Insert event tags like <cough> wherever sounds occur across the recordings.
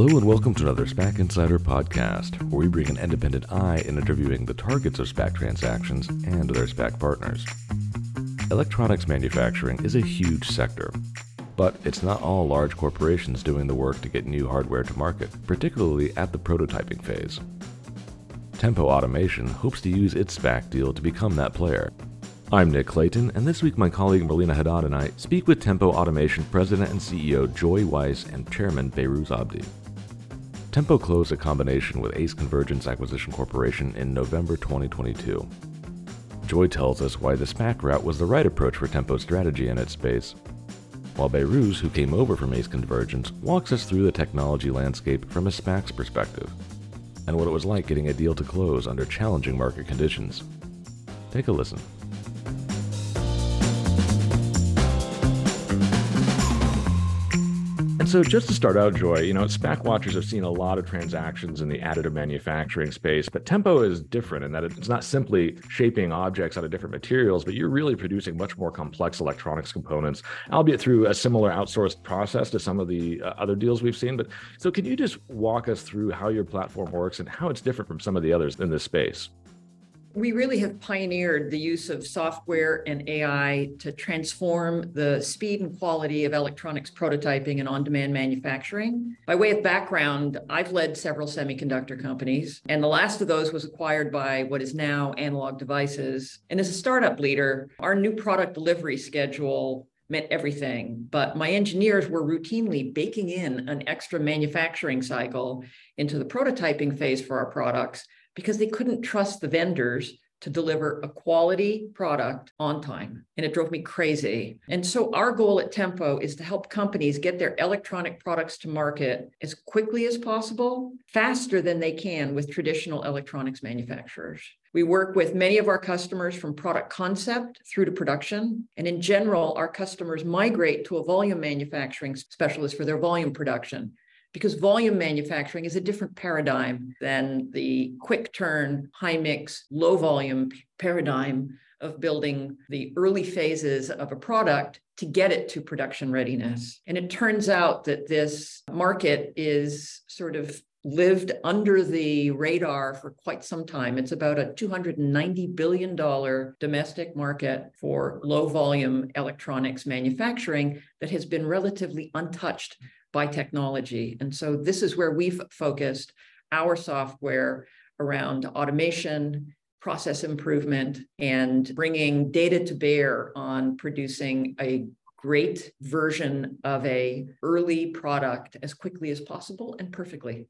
Hello and welcome to another SPAC Insider podcast, where we bring an independent eye in interviewing the targets of SPAC transactions and their SPAC partners. Electronics manufacturing is a huge sector, but it's not all large corporations doing the work to get new hardware to market, particularly at the prototyping phase. Tempo Automation hopes to use its SPAC deal to become that player. I'm Nick Clayton, and this week my colleague Marlena Haddad and I speak with Tempo Automation President and CEO Joy Weiss and Chairman Behrooz Abdi. Tempo closed a combination with Ace Convergence Acquisition Corporation in November 2022. Joy tells us why the SPAC route was the right approach for Tempo's strategy in its space, while Behrooz, who came over from Ace Convergence, walks us through the technology landscape from a SPAC's perspective, and what it was like getting a deal to close under challenging market conditions. Take a listen. So just to start out, Joy, you know, SPAC watchers have seen a lot of transactions in the additive manufacturing space, but Tempo is different in that it's not simply shaping objects out of different materials, but you're really producing much more complex electronics components, albeit through a similar outsourced process to some of the uh, other deals we've seen. But so can you just walk us through how your platform works and how it's different from some of the others in this space? We really have pioneered the use of software and AI to transform the speed and quality of electronics prototyping and on demand manufacturing. By way of background, I've led several semiconductor companies, and the last of those was acquired by what is now Analog Devices. And as a startup leader, our new product delivery schedule meant everything. But my engineers were routinely baking in an extra manufacturing cycle into the prototyping phase for our products because they couldn't trust the vendors to deliver a quality product on time. And it drove me crazy. And so, our goal at Tempo is to help companies get their electronic products to market as quickly as possible, faster than they can with traditional electronics manufacturers. We work with many of our customers from product concept through to production. And in general, our customers migrate to a volume manufacturing specialist for their volume production because volume manufacturing is a different paradigm than the quick turn, high mix, low volume paradigm of building the early phases of a product to get it to production readiness. And it turns out that this market is sort of lived under the radar for quite some time. It's about a $290 billion domestic market for low volume electronics manufacturing that has been relatively untouched by technology. And so this is where we've focused our software around automation, process improvement, and bringing data to bear on producing a great version of a early product as quickly as possible and perfectly.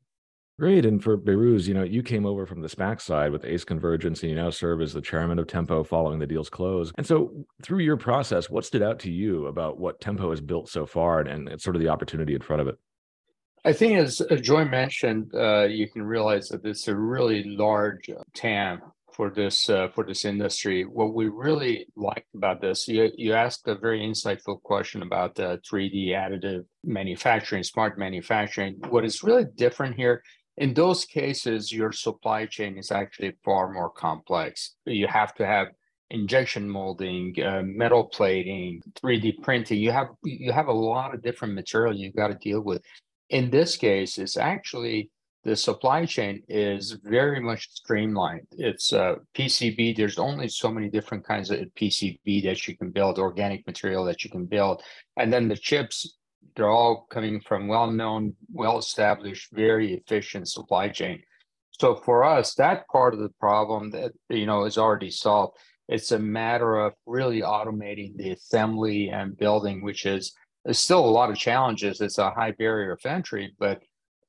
Great. And for Behrooz, you know, you came over from the SPAC side with Ace Convergence, and you now serve as the chairman of Tempo following the deal's close. And so, through your process, what stood out to you about what Tempo has built so far and, and sort of the opportunity in front of it? I think, as Joy mentioned, uh, you can realize that it's a really large uh, TAM for this uh, for this industry. What we really liked about this, you, you asked a very insightful question about the 3D additive manufacturing, smart manufacturing. What is really different here in those cases, your supply chain is actually far more complex. You have to have injection molding, uh, metal plating, 3D printing. You have you have a lot of different material you've got to deal with. In this case, it's actually the supply chain is very much streamlined. It's uh, PCB. There's only so many different kinds of PCB that you can build, organic material that you can build, and then the chips they're all coming from well-known, well-established, very efficient supply chain. So for us, that part of the problem that you know is already solved. It's a matter of really automating the assembly and building, which is still a lot of challenges. It's a high barrier of entry, but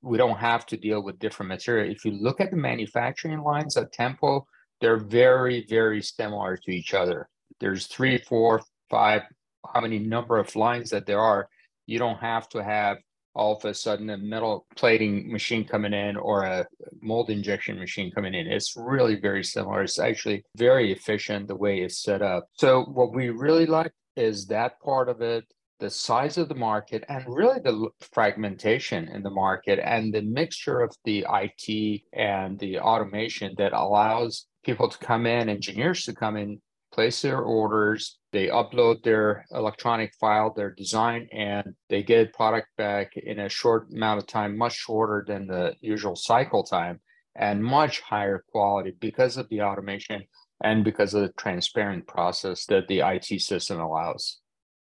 we don't have to deal with different material. If you look at the manufacturing lines at Tempo, they're very, very similar to each other. There's three, four, five, how many number of lines that there are you don't have to have all of a sudden a metal plating machine coming in or a mold injection machine coming in. It's really very similar. It's actually very efficient the way it's set up. So what we really like is that part of it, the size of the market and really the fragmentation in the market and the mixture of the IT and the automation that allows people to come in, engineers to come in place their orders, they upload their electronic file, their design, and they get product back in a short amount of time, much shorter than the usual cycle time, and much higher quality because of the automation and because of the transparent process that the IT system allows.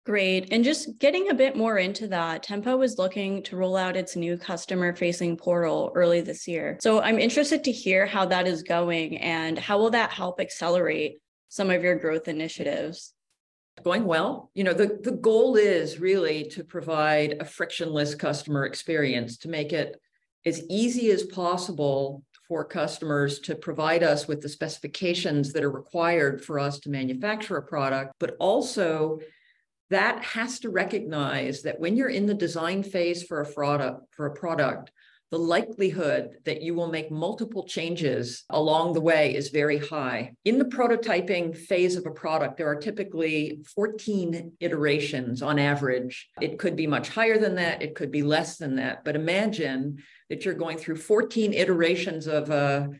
Great. And just getting a bit more into that, Tempo is looking to roll out its new customer facing portal early this year. So I'm interested to hear how that is going and how will that help accelerate some of your growth initiatives? Going well. You know, the, the goal is really to provide a frictionless customer experience, to make it as easy as possible for customers to provide us with the specifications that are required for us to manufacture a product, but also that has to recognize that when you're in the design phase for a product, for a product, the likelihood that you will make multiple changes along the way is very high. In the prototyping phase of a product, there are typically 14 iterations on average. It could be much higher than that, it could be less than that. But imagine that you're going through 14 iterations of a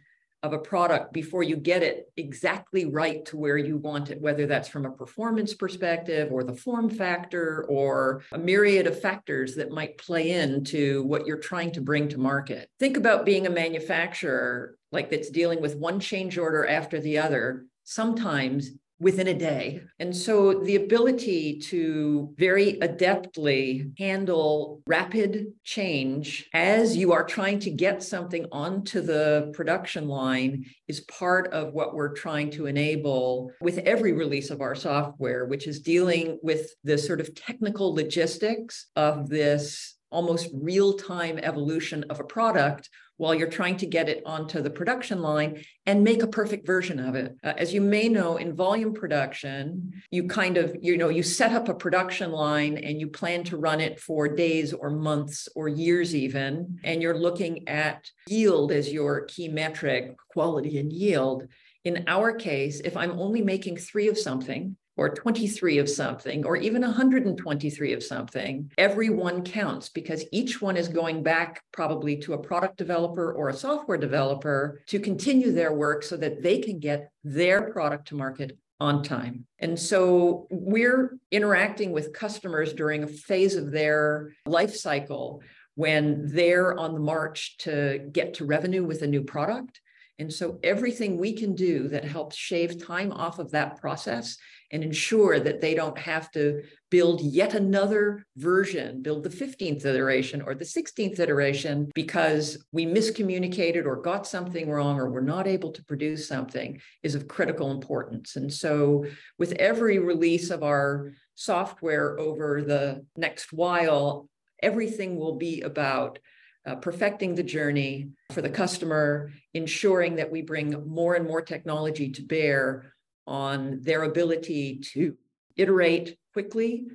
of a product before you get it exactly right to where you want it, whether that's from a performance perspective or the form factor or a myriad of factors that might play into what you're trying to bring to market. Think about being a manufacturer like that's dealing with one change order after the other. Sometimes within a day. And so the ability to very adeptly handle rapid change as you are trying to get something onto the production line is part of what we're trying to enable with every release of our software, which is dealing with the sort of technical logistics of this almost real time evolution of a product while you're trying to get it onto the production line and make a perfect version of it. Uh, as you may know, in volume production, you kind of, you know, you set up a production line and you plan to run it for days or months or years even, and you're looking at yield as your key metric, quality and yield. In our case, if I'm only making three of something, or 23 of something, or even 123 of something, every one counts because each one is going back probably to a product developer or a software developer to continue their work so that they can get their product to market on time. And so we're interacting with customers during a phase of their life cycle when they're on the march to get to revenue with a new product. And so everything we can do that helps shave time off of that process and ensure that they don't have to build yet another version, build the 15th iteration or the 16th iteration because we miscommunicated or got something wrong or we're not able to produce something is of critical importance. And so, with every release of our software over the next while, everything will be about uh, perfecting the journey for the customer, ensuring that we bring more and more technology to bear on their ability to iterate quickly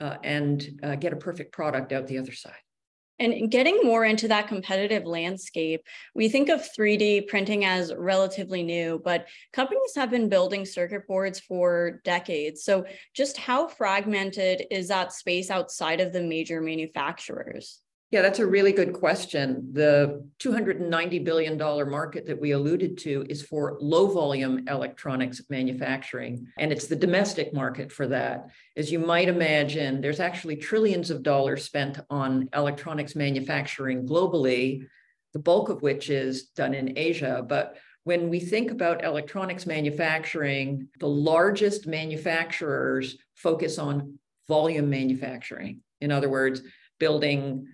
uh, and uh, get a perfect product out the other side. And getting more into that competitive landscape, we think of 3D printing as relatively new, but companies have been building circuit boards for decades. So, just how fragmented is that space outside of the major manufacturers? Yeah, that's a really good question. The $290 billion market that we alluded to is for low volume electronics manufacturing, and it's the domestic market for that. As you might imagine, there's actually trillions of dollars spent on electronics manufacturing globally, the bulk of which is done in Asia. But when we think about electronics manufacturing, the largest manufacturers focus on volume manufacturing. In other words, building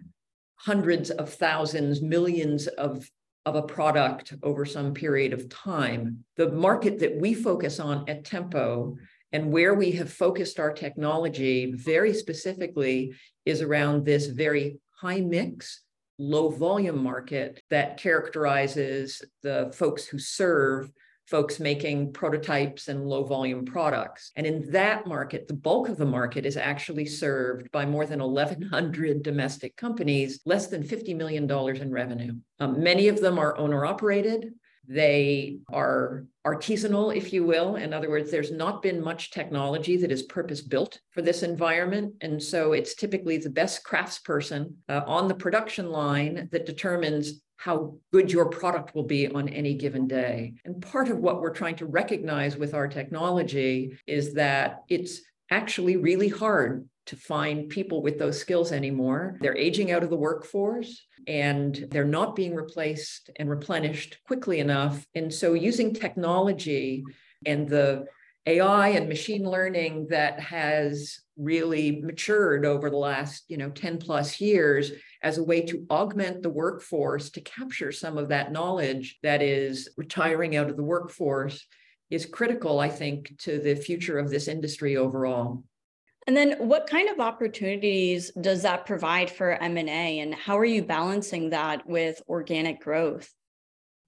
hundreds of thousands, millions of, of a product over some period of time. The market that we focus on at Tempo and where we have focused our technology very specifically is around this very high mix, low volume market that characterizes the folks who serve folks making prototypes and low volume products. And in that market, the bulk of the market is actually served by more than 1,100 domestic companies, less than $50 million in revenue. Um, many of them are owner operated. They are artisanal, if you will. In other words, there's not been much technology that is purpose built for this environment. And so it's typically the best craftsperson uh, on the production line that determines how good your product will be on any given day. And part of what we're trying to recognize with our technology is that it's actually really hard to find people with those skills anymore. They're aging out of the workforce and they're not being replaced and replenished quickly enough. And so using technology and the AI and machine learning that has really matured over the last, you know, 10 plus years as a way to augment the workforce to capture some of that knowledge that is retiring out of the workforce is critical, I think, to the future of this industry overall. And then what kind of opportunities does that provide for M&A and how are you balancing that with organic growth?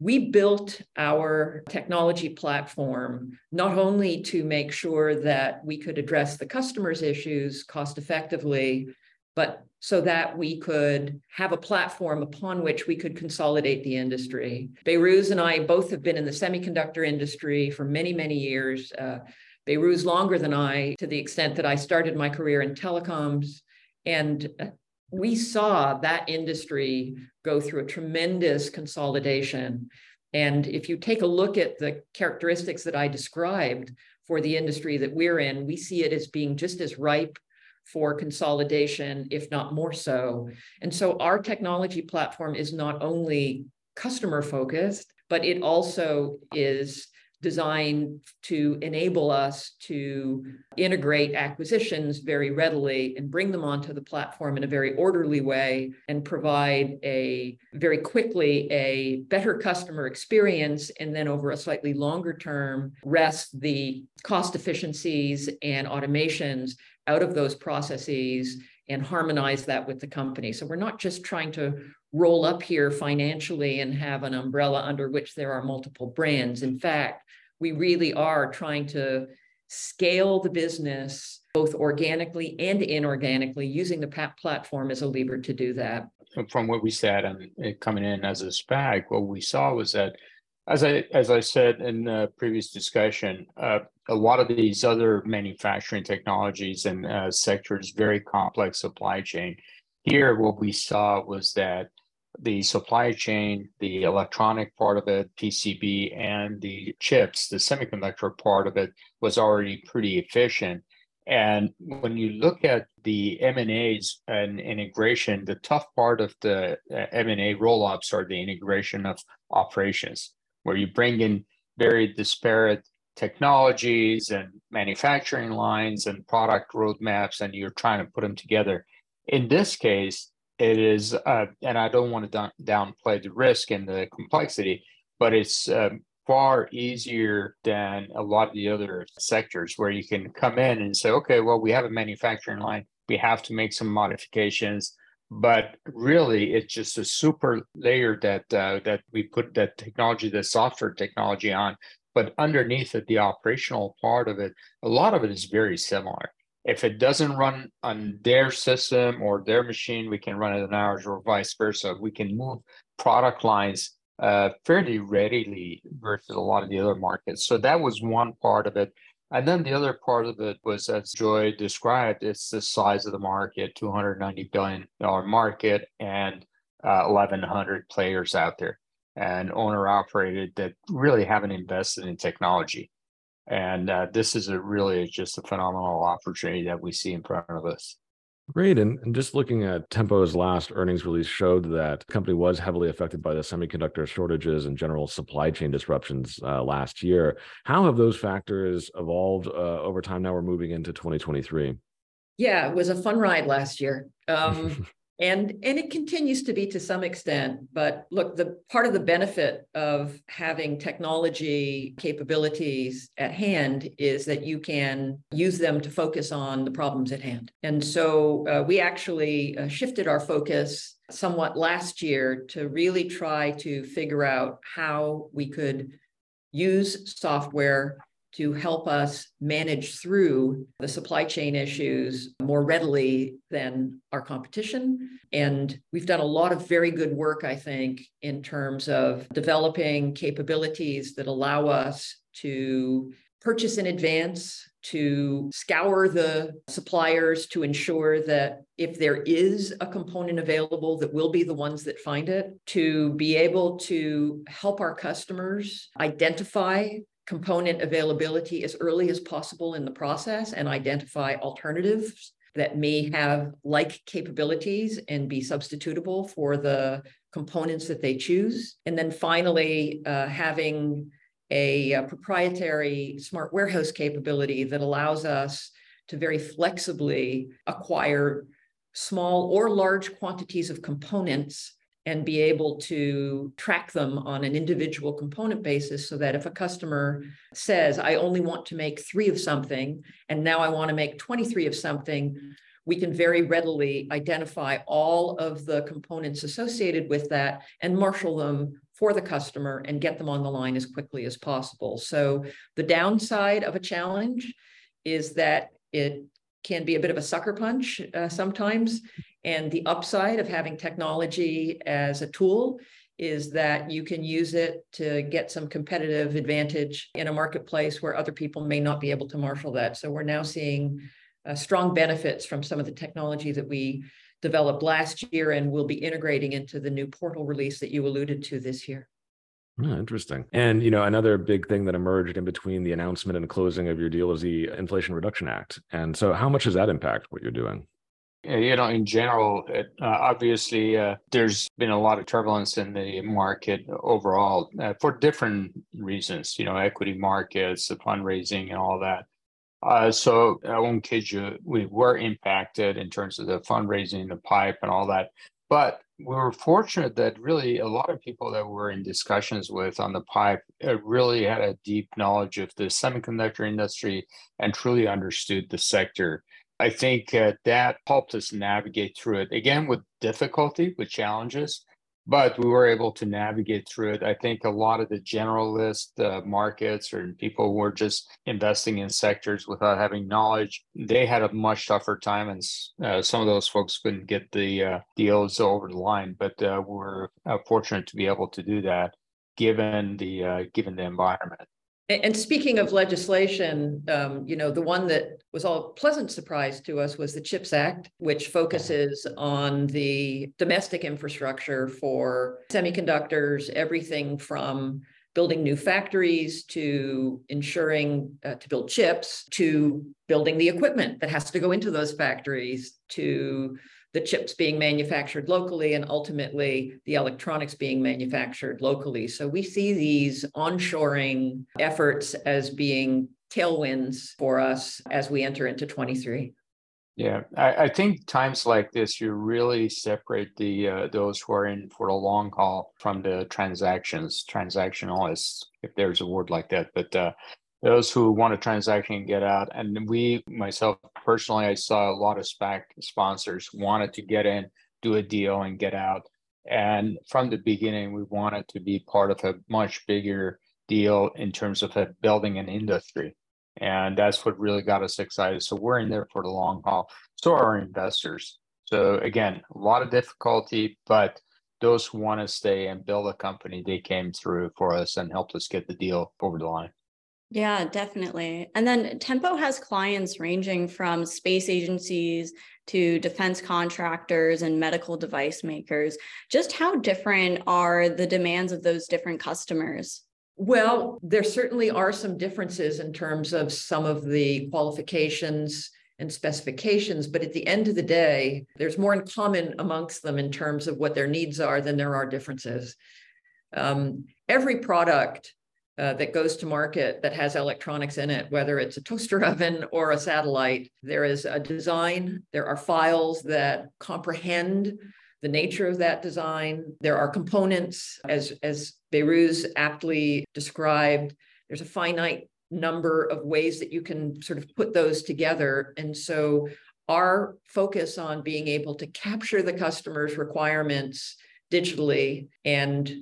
We built our technology platform not only to make sure that we could address the customer's issues cost effectively, but so that we could have a platform upon which we could consolidate the industry. Behrooz and I both have been in the semiconductor industry for many, many years. Uh, longer than I, to the extent that I started my career in telecoms. And uh, we saw that industry go through a tremendous consolidation. And if you take a look at the characteristics that I described for the industry that we're in, we see it as being just as ripe for consolidation, if not more so. And so our technology platform is not only customer focused, but it also is designed to enable us to integrate acquisitions very readily and bring them onto the platform in a very orderly way and provide a very quickly a better customer experience and then over a slightly longer term rest the cost efficiencies and automations out of those processes and harmonize that with the company. So we're not just trying to roll up here financially and have an umbrella under which there are multiple brands. In fact, we really are trying to scale the business both organically and inorganically using the platform as a lever to do that. From what we said and coming in as a SPAC, what we saw was that as I as I said in the previous discussion, uh, a lot of these other manufacturing technologies and uh, sectors very complex supply chain. Here, what we saw was that the supply chain, the electronic part of it, PCB, and the chips, the semiconductor part of it, was already pretty efficient. And when you look at the M&As and integration, the tough part of the uh, M&A roll-ups are the integration of operations where you bring in very disparate technologies and manufacturing lines and product roadmaps and you're trying to put them together. In this case, it is, uh, and I don't want to downplay the risk and the complexity, but it's um, far easier than a lot of the other sectors where you can come in and say, okay, well, we have a manufacturing line, we have to make some modifications. But really it's just a super layer that uh, that we put that technology the software technology on but underneath it the operational part of it a lot of it is very similar if it doesn't run on their system or their machine we can run it on ours or vice versa. We can move product lines uh, fairly readily versus a lot of the other markets. So that was one part of it. And then the other part of it was, as Joy described, it's the size of the market, $290 billion market, and uh, 1,100 players out there, and owner operated that really haven't invested in technology. And uh, this is a really just a phenomenal opportunity that we see in front of us. Great. And, and just looking at Tempo's last earnings release showed that the company was heavily affected by the semiconductor shortages and general supply chain disruptions uh, last year. How have those factors evolved uh, over time? Now we're moving into 2023. Yeah, it was a fun ride last year. Um, <laughs> and and it continues to be to some extent but look the part of the benefit of having technology capabilities at hand is that you can use them to focus on the problems at hand. And so uh, we actually uh, shifted our focus somewhat last year to really try to figure out how we could use software to help us manage through the supply chain issues more readily than our competition. And we've done a lot of very good work, I think, in terms of developing capabilities that allow us to purchase in advance to scour the suppliers to ensure that if there is a component available that will be the ones that find it to be able to help our customers identify component availability as early as possible in the process and identify alternatives that may have like capabilities and be substitutable for the components that they choose. And then finally, uh, having a, a proprietary smart warehouse capability that allows us to very flexibly acquire small or large quantities of components and be able to track them on an individual component basis so that if a customer says, I only want to make three of something, and now I want to make 23 of something, we can very readily identify all of the components associated with that and marshal them for the customer and get them on the line as quickly as possible. So the downside of a challenge is that it can be a bit of a sucker punch uh, sometimes and the upside of having technology as a tool is that you can use it to get some competitive advantage in a marketplace where other people may not be able to marshal that. So we're now seeing uh, strong benefits from some of the technology that we developed last year and will be integrating into the new portal release that you alluded to this year. Oh, interesting. And you know, another big thing that emerged in between the announcement and closing of your deal is the Inflation Reduction Act. And so, how much does that impact what you're doing? You know, in general, it, uh, obviously, uh, there's been a lot of turbulence in the market overall uh, for different reasons. You know, equity markets, the fundraising, and all that. Uh, so I won't kid you, we were impacted in terms of the fundraising, the pipe, and all that. But we were fortunate that really a lot of people that we're in discussions with on the pipe uh, really had a deep knowledge of the semiconductor industry and truly understood the sector. I think uh, that helped us navigate through it again with difficulty, with challenges, but we were able to navigate through it. I think a lot of the generalist uh, markets or people who were just investing in sectors without having knowledge. They had a much tougher time, and uh, some of those folks couldn't get the uh, deals over the line. But uh, we're uh, fortunate to be able to do that, given the given the environment. And speaking of legislation, um, you know, the one that was all pleasant surprise to us was the CHIPS Act, which focuses on the domestic infrastructure for semiconductors, everything from building new factories to ensuring uh, to build chips to building the equipment that has to go into those factories to the chips being manufactured locally and ultimately the electronics being manufactured locally. So we see these onshoring efforts as being tailwinds for us as we enter into 23. Yeah, I, I think times like this, you really separate the uh, those who are in for the long haul from the transactions, transactionalists, if there's a word like that. But uh, those who want a transaction and get out. And we, myself personally, I saw a lot of SPAC sponsors wanted to get in, do a deal, and get out. And from the beginning, we wanted to be part of a much bigger deal in terms of building an industry. And that's what really got us excited. So we're in there for the long haul. So are our investors. So again, a lot of difficulty, but those who want to stay and build a company, they came through for us and helped us get the deal over the line. Yeah, definitely. And then Tempo has clients ranging from space agencies to defense contractors and medical device makers. Just how different are the demands of those different customers? Well, there certainly are some differences in terms of some of the qualifications and specifications, but at the end of the day, there's more in common amongst them in terms of what their needs are than there are differences. Um, every product uh, that goes to market that has electronics in it, whether it's a toaster <laughs> oven or a satellite. There is a design, there are files that comprehend the nature of that design. There are components, as, as Behrooz aptly described, there's a finite number of ways that you can sort of put those together. And so our focus on being able to capture the customer's requirements digitally and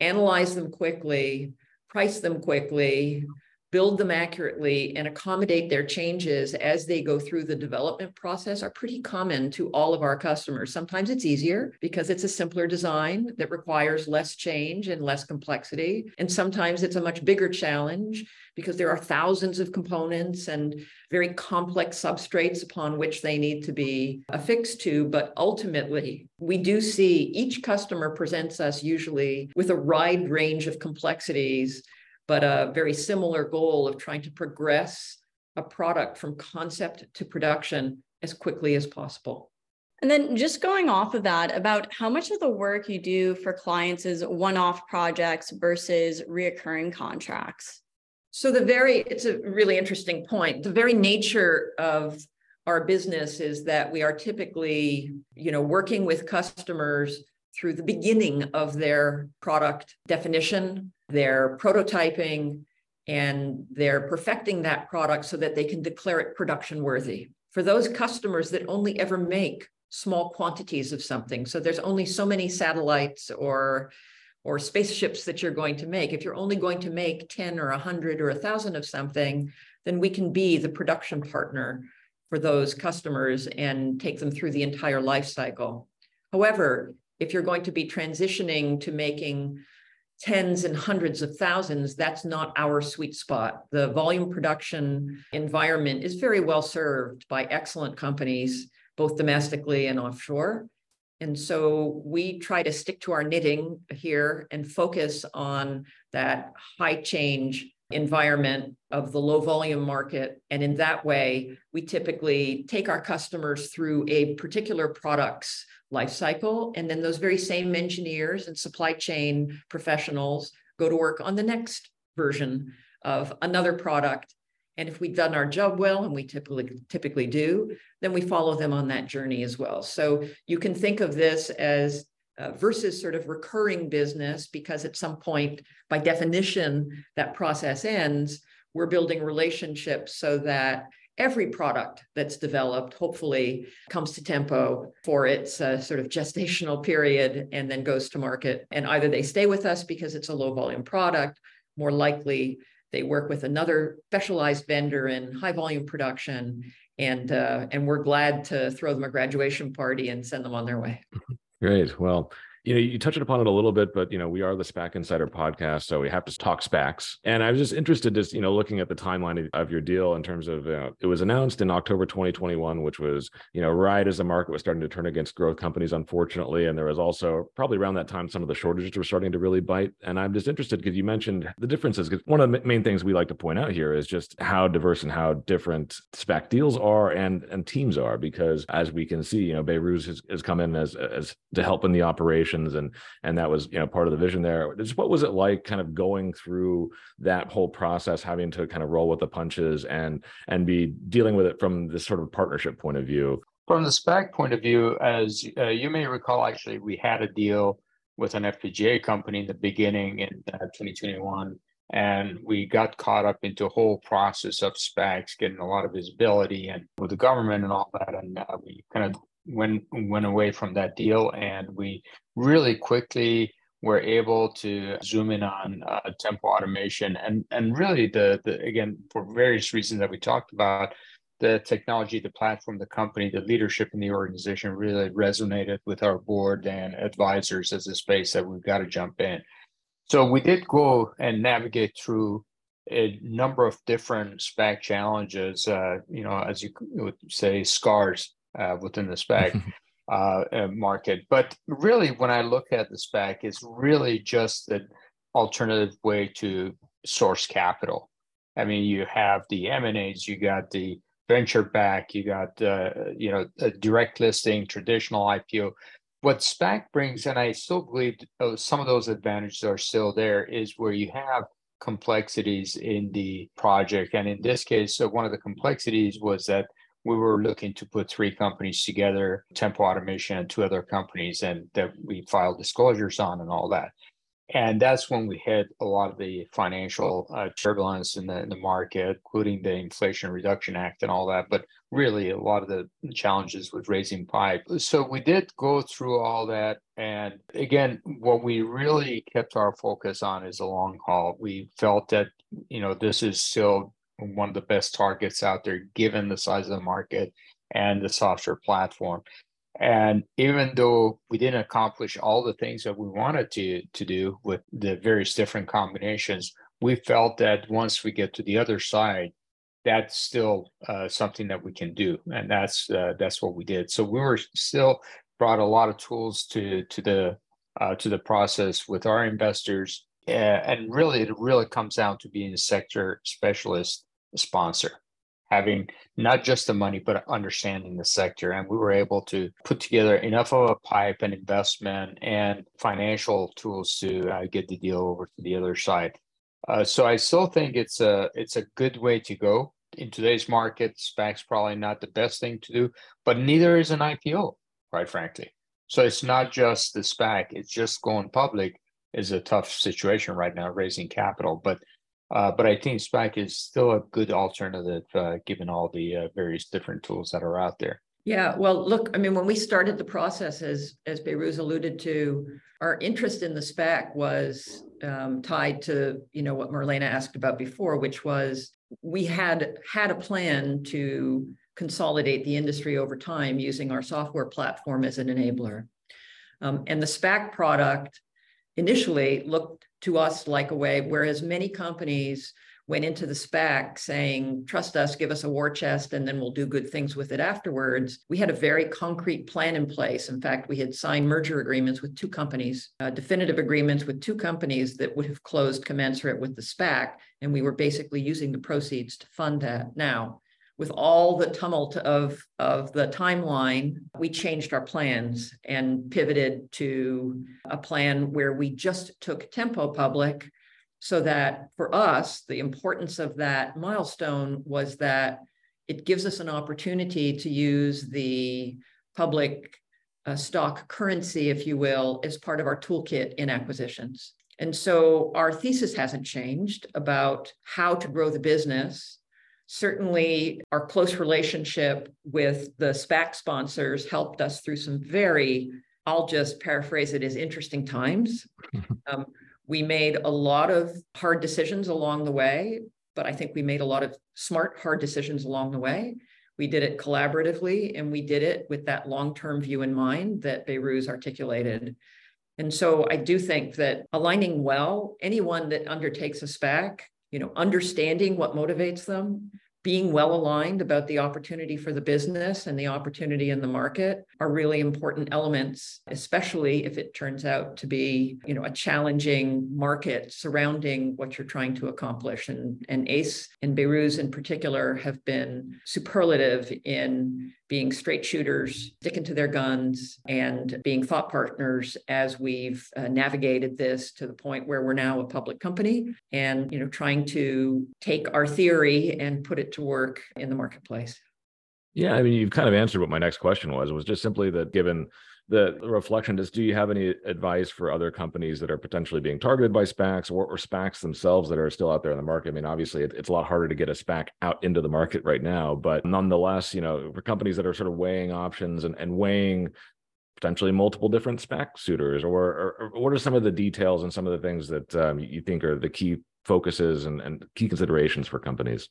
analyze them quickly price them quickly, build them accurately and accommodate their changes as they go through the development process are pretty common to all of our customers. Sometimes it's easier because it's a simpler design that requires less change and less complexity. And sometimes it's a much bigger challenge because there are thousands of components and very complex substrates upon which they need to be affixed to. But ultimately, we do see each customer presents us usually with a wide range of complexities but a very similar goal of trying to progress a product from concept to production as quickly as possible. And then just going off of that, about how much of the work you do for clients is one-off projects versus reoccurring contracts? So the very, it's a really interesting point. The very nature of our business is that we are typically, you know, working with customers through the beginning of their product definition, their prototyping, and they're perfecting that product so that they can declare it production worthy. For those customers that only ever make small quantities of something, so there's only so many satellites or or spaceships that you're going to make. If you're only going to make 10 or 100 or 1,000 of something, then we can be the production partner for those customers and take them through the entire life cycle. However, if you're going to be transitioning to making tens and hundreds of thousands, that's not our sweet spot. The volume production environment is very well served by excellent companies, both domestically and offshore. And so we try to stick to our knitting here and focus on that high change environment of the low volume market. And in that way, we typically take our customers through a particular product's life cycle. And then those very same engineers and supply chain professionals go to work on the next version of another product. And if we've done our job well, and we typically typically do, then we follow them on that journey as well. So you can think of this as uh, versus sort of recurring business, because at some point, by definition, that process ends. We're building relationships so that every product that's developed hopefully comes to tempo for its uh, sort of gestational period and then goes to market. And either they stay with us because it's a low volume product more likely they work with another specialized vendor in high volume production and uh, and we're glad to throw them a graduation party and send them on their way. Great. Well you know, you touched upon it a little bit, but you know, we are the SPAC Insider podcast, so we have to talk SPACs. And I was just interested, just you know, looking at the timeline of your deal in terms of uh, it was announced in October 2021, which was you know right as the market was starting to turn against growth companies, unfortunately, and there was also probably around that time some of the shortages were starting to really bite. And I'm just interested because you mentioned the differences. Because one of the main things we like to point out here is just how diverse and how different SPAC deals are and and teams are. Because as we can see, you know, Behrooz has, has come in as as to help in the operation and and that was you know part of the vision there just what was it like kind of going through that whole process having to kind of roll with the punches and and be dealing with it from this sort of partnership point of view from the SPAC point of view as uh, you may recall actually we had a deal with an FPGA company in the beginning in uh, 2021 and we got caught up into a whole process of SPACs getting a lot of visibility and with the government and all that. And uh, we kind of went went away from that deal, and we really quickly were able to zoom in on uh, tempo automation and and really the the again for various reasons that we talked about the technology the platform the company the leadership in the organization really resonated with our board and advisors as a space that we've got to jump in. So we did go and navigate through a number of different SPAC challenges, uh, you know, as you would say, scars uh, within the SPAC <laughs> uh, uh, market. But really, when I look at the SPAC, it's really just an alternative way to source capital. I mean, you have the M&As, you got the venture back, you got, uh, you know, a direct listing, traditional IPO. What SPAC brings, and I still believe uh, some of those advantages are still there, is where you have complexities in the project. And in this case, so one of the complexities was that we were looking to put three companies together tempo automation and two other companies and that we filed disclosures on and all that And that's when we hit a lot of the financial uh, turbulence in the, in the market, including the Inflation Reduction Act and all that. But really, a lot of the challenges with raising pipe. So we did go through all that. And again, what we really kept our focus on is the long haul. We felt that, you know, this is still one of the best targets out there, given the size of the market and the software platform. And even though we didn't accomplish all the things that we wanted to, to do with the various different combinations, we felt that once we get to the other side, that's still uh, something that we can do, and that's uh, that's what we did. So we were still brought a lot of tools to to the uh, to the process with our investors, and really it really comes down to being a sector specialist sponsor having not just the money but understanding the sector. And we were able to put together enough of a pipe and investment and financial tools to uh, get the deal over to the other side. Uh, so i still think it's a it's a good way to go. In today's market SPAC's probably not the best thing to do but neither is an ipo quite frankly. So it's not just the SPAC it's just going public is a tough situation right now raising capital. But uh, but I think SPAC is still a good alternative uh, given all the uh, various different tools that are out there. Yeah, well, look, I mean, when we started the process, as as Behrooz alluded to, our interest in the SPAC was um, tied to you know what Marlena asked about before, which was we had had a plan to consolidate the industry over time using our software platform as an enabler, um, and the SPAC product initially looked to us like a way, whereas many companies went into the SPAC saying, trust us, give us a war chest, and then we'll do good things with it afterwards. We had a very concrete plan in place. In fact, we had signed merger agreements with two companies, uh, definitive agreements with two companies that would have closed commensurate with the SPAC. And we were basically using the proceeds to fund that. Now, with all the tumult of, of the timeline, we changed our plans and pivoted to a plan where we just took Tempo public so that for us, the importance of that milestone was that it gives us an opportunity to use the public uh, stock currency, if you will, as part of our toolkit in acquisitions. And so our thesis hasn't changed about how to grow the business Certainly, our close relationship with the SPAC sponsors helped us through some very, I'll just paraphrase it as interesting times. <laughs> um, we made a lot of hard decisions along the way, but I think we made a lot of smart, hard decisions along the way. We did it collaboratively and we did it with that long term view in mind that Behrooz articulated. And so I do think that aligning well, anyone that undertakes a SPAC you know, understanding what motivates them, being well aligned about the opportunity for the business and the opportunity in the market are really important elements especially if it turns out to be you know a challenging market surrounding what you're trying to accomplish. And and ace and Behrooz in particular have been superlative in being straight shooters, sticking to their guns, and being thought partners as we've uh, navigated this to the point where we're now a public company and you know trying to take our theory and put it to work in the marketplace. Yeah, I mean, you've kind of answered what my next question was. It was just simply that given the reflection is do you have any advice for other companies that are potentially being targeted by SPACs or, or SPACs themselves that are still out there in the market? I mean, obviously it, it's a lot harder to get a SPAC out into the market right now, but nonetheless, you know, for companies that are sort of weighing options and, and weighing potentially multiple different SPAC suitors, or, or, or, what are some of the details and some of the things that um, you think are the key focuses and, and key considerations for companies?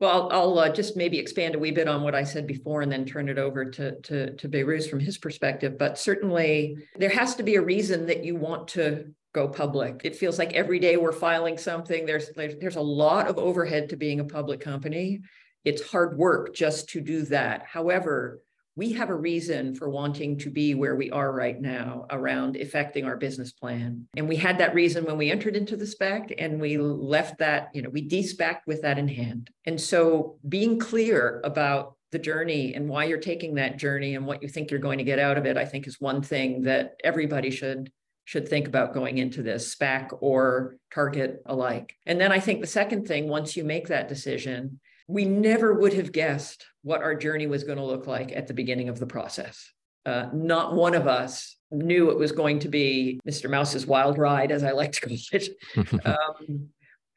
Well, I'll, uh, just maybe expand a wee bit on what I said before and then turn it over to, to, to Behrooz from his perspective. But certainly there has to be a reason that you want to go public. It feels like every day we're filing something. There's, there's a lot of overhead to being a public company. It's hard work just to do that. However, we have a reason for wanting to be where we are right now around effecting our business plan. And we had that reason when we entered into the SPAC and we left that, you know, we de-SPAC with that in hand. And so being clear about the journey and why you're taking that journey and what you think you're going to get out of it, I think is one thing that everybody should should think about going into this SPAC or target alike. And then I think the second thing, once you make that decision, we never would have guessed what our journey was going to look like at the beginning of the process. Uh, not one of us knew it was going to be Mr. Mouse's wild ride, as I like to call it. <laughs> um,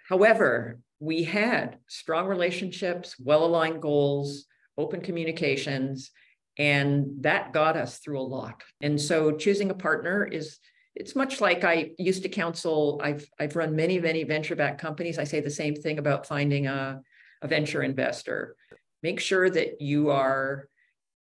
however, we had strong relationships, well aligned goals, open communications, and that got us through a lot. And so choosing a partner is it's much like I used to counsel. I've I've run many many venture backed companies. I say the same thing about finding a, a venture investor. Make sure that you are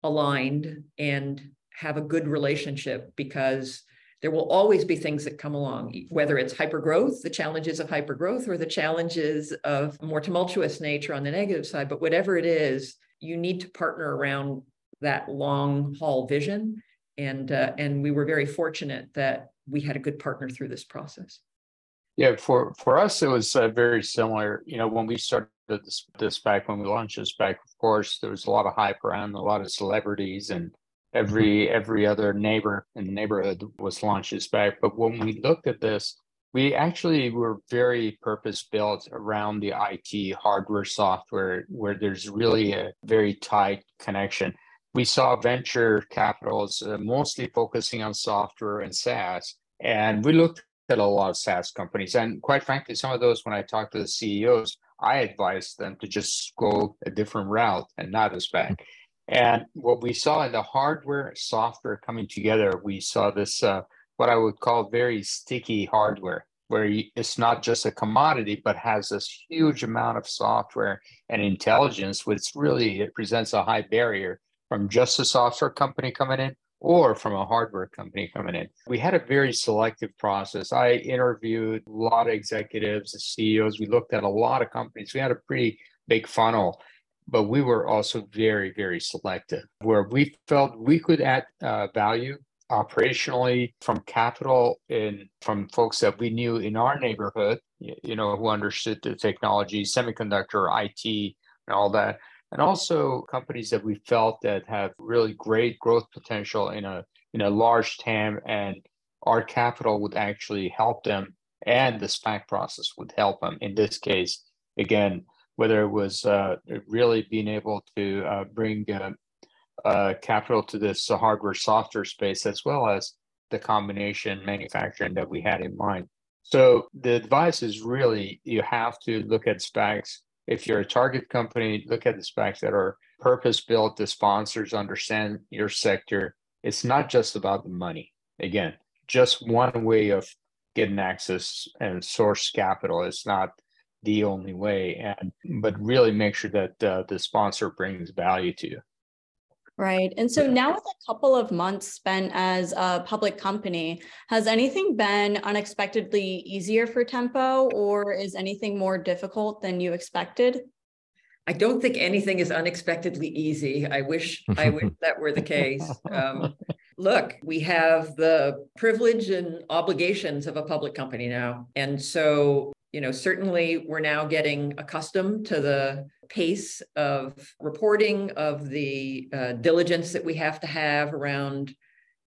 aligned and have a good relationship because there will always be things that come along, whether it's hypergrowth, the challenges of hypergrowth, or the challenges of more tumultuous nature on the negative side. But whatever it is, you need to partner around that long haul vision. And uh, and we were very fortunate that we had a good partner through this process. Yeah, for for us it was uh, very similar. You know, when we started this this SPAC when we launched this SPAC, of course, there was a lot of hype around, a lot of celebrities, and every every other neighbor in the neighborhood was launched this SPAC. But when we looked at this, we actually were very purpose built around the IT hardware software, where there's really a very tight connection. We saw venture capitals uh, mostly focusing on software and SaaS, and we looked at a lot of SaaS companies. And quite frankly, some of those, when I talked to the CEOs, I advised them to just go a different route and not as SPAC. And what we saw in the hardware software coming together, we saw this uh, what I would call very sticky hardware, where it's not just a commodity, but has this huge amount of software and intelligence, which really it presents a high barrier from just a software company coming in or from a hardware company coming in. We had a very selective process. I interviewed a lot of executives, CEOs. We looked at a lot of companies. We had a pretty big funnel but we were also very, very selective where we felt we could add uh, value operationally from capital and from folks that we knew in our neighborhood, you know, who understood the technology, semiconductor, IT, and all that. And also companies that we felt that have really great growth potential in a in a large TAM and our capital would actually help them and the SPAC process would help them. In this case, again, whether it was uh, really being able to uh, bring uh, uh capital to this hardware software space, as well as the combination manufacturing that we had in mind. So the advice is really you have to look at SPACs. If you're a target company, look at the SPACs that are purpose built. The sponsors understand your sector. It's not just about the money. Again, just one way of getting access and source capital. It's not the only way and but really make sure that uh, the sponsor brings value to you right and so now with a couple of months spent as a public company has anything been unexpectedly easier for Tempo or is anything more difficult than you expected? I don't think anything is unexpectedly easy. I wish i wish <laughs> that were the case. Um, look, we have the privilege and obligations of a public company now. And so you know, certainly we're now getting accustomed to the pace of reporting, of the uh, diligence that we have to have around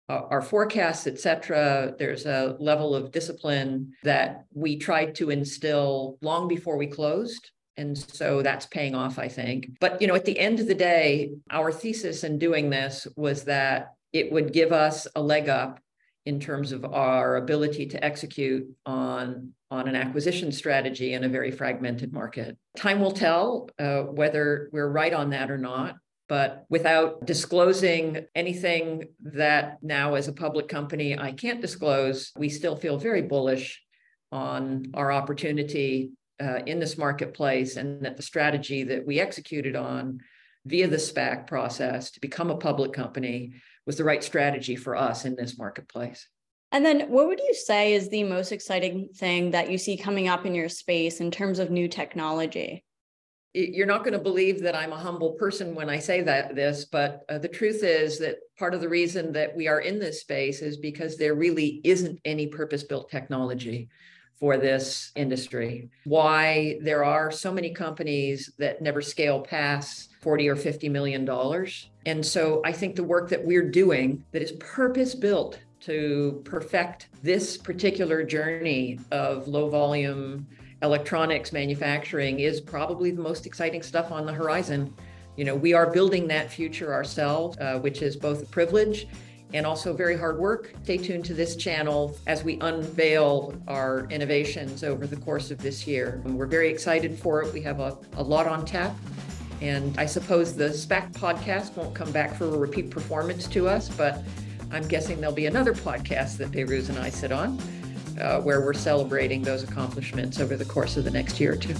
uh, our forecasts, et cetera. There's a level of discipline that we tried to instill long before we closed. And so that's paying off, I think. But, you know, at the end of the day, our thesis in doing this was that it would give us a leg up in terms of our ability to execute on, on an acquisition strategy in a very fragmented market. Time will tell uh, whether we're right on that or not. But without disclosing anything that now, as a public company, I can't disclose, we still feel very bullish on our opportunity uh, in this marketplace and that the strategy that we executed on via the SPAC process to become a public company was the right strategy for us in this marketplace. And then, what would you say is the most exciting thing that you see coming up in your space in terms of new technology? You're not going to believe that I'm a humble person when I say that this, but uh, the truth is that part of the reason that we are in this space is because there really isn't any purpose built technology for this industry. Why there are so many companies that never scale past 40 or 50 million dollars. And so I think the work that we're doing that is purpose built to perfect this particular journey of low volume electronics manufacturing is probably the most exciting stuff on the horizon. You know, we are building that future ourselves, uh, which is both a privilege and also very hard work. Stay tuned to this channel as we unveil our innovations over the course of this year. And we're very excited for it. We have a, a lot on tap. And I suppose the SPAC podcast won't come back for a repeat performance to us, but I'm guessing there'll be another podcast that Behrooz and I sit on uh, where we're celebrating those accomplishments over the course of the next year or two.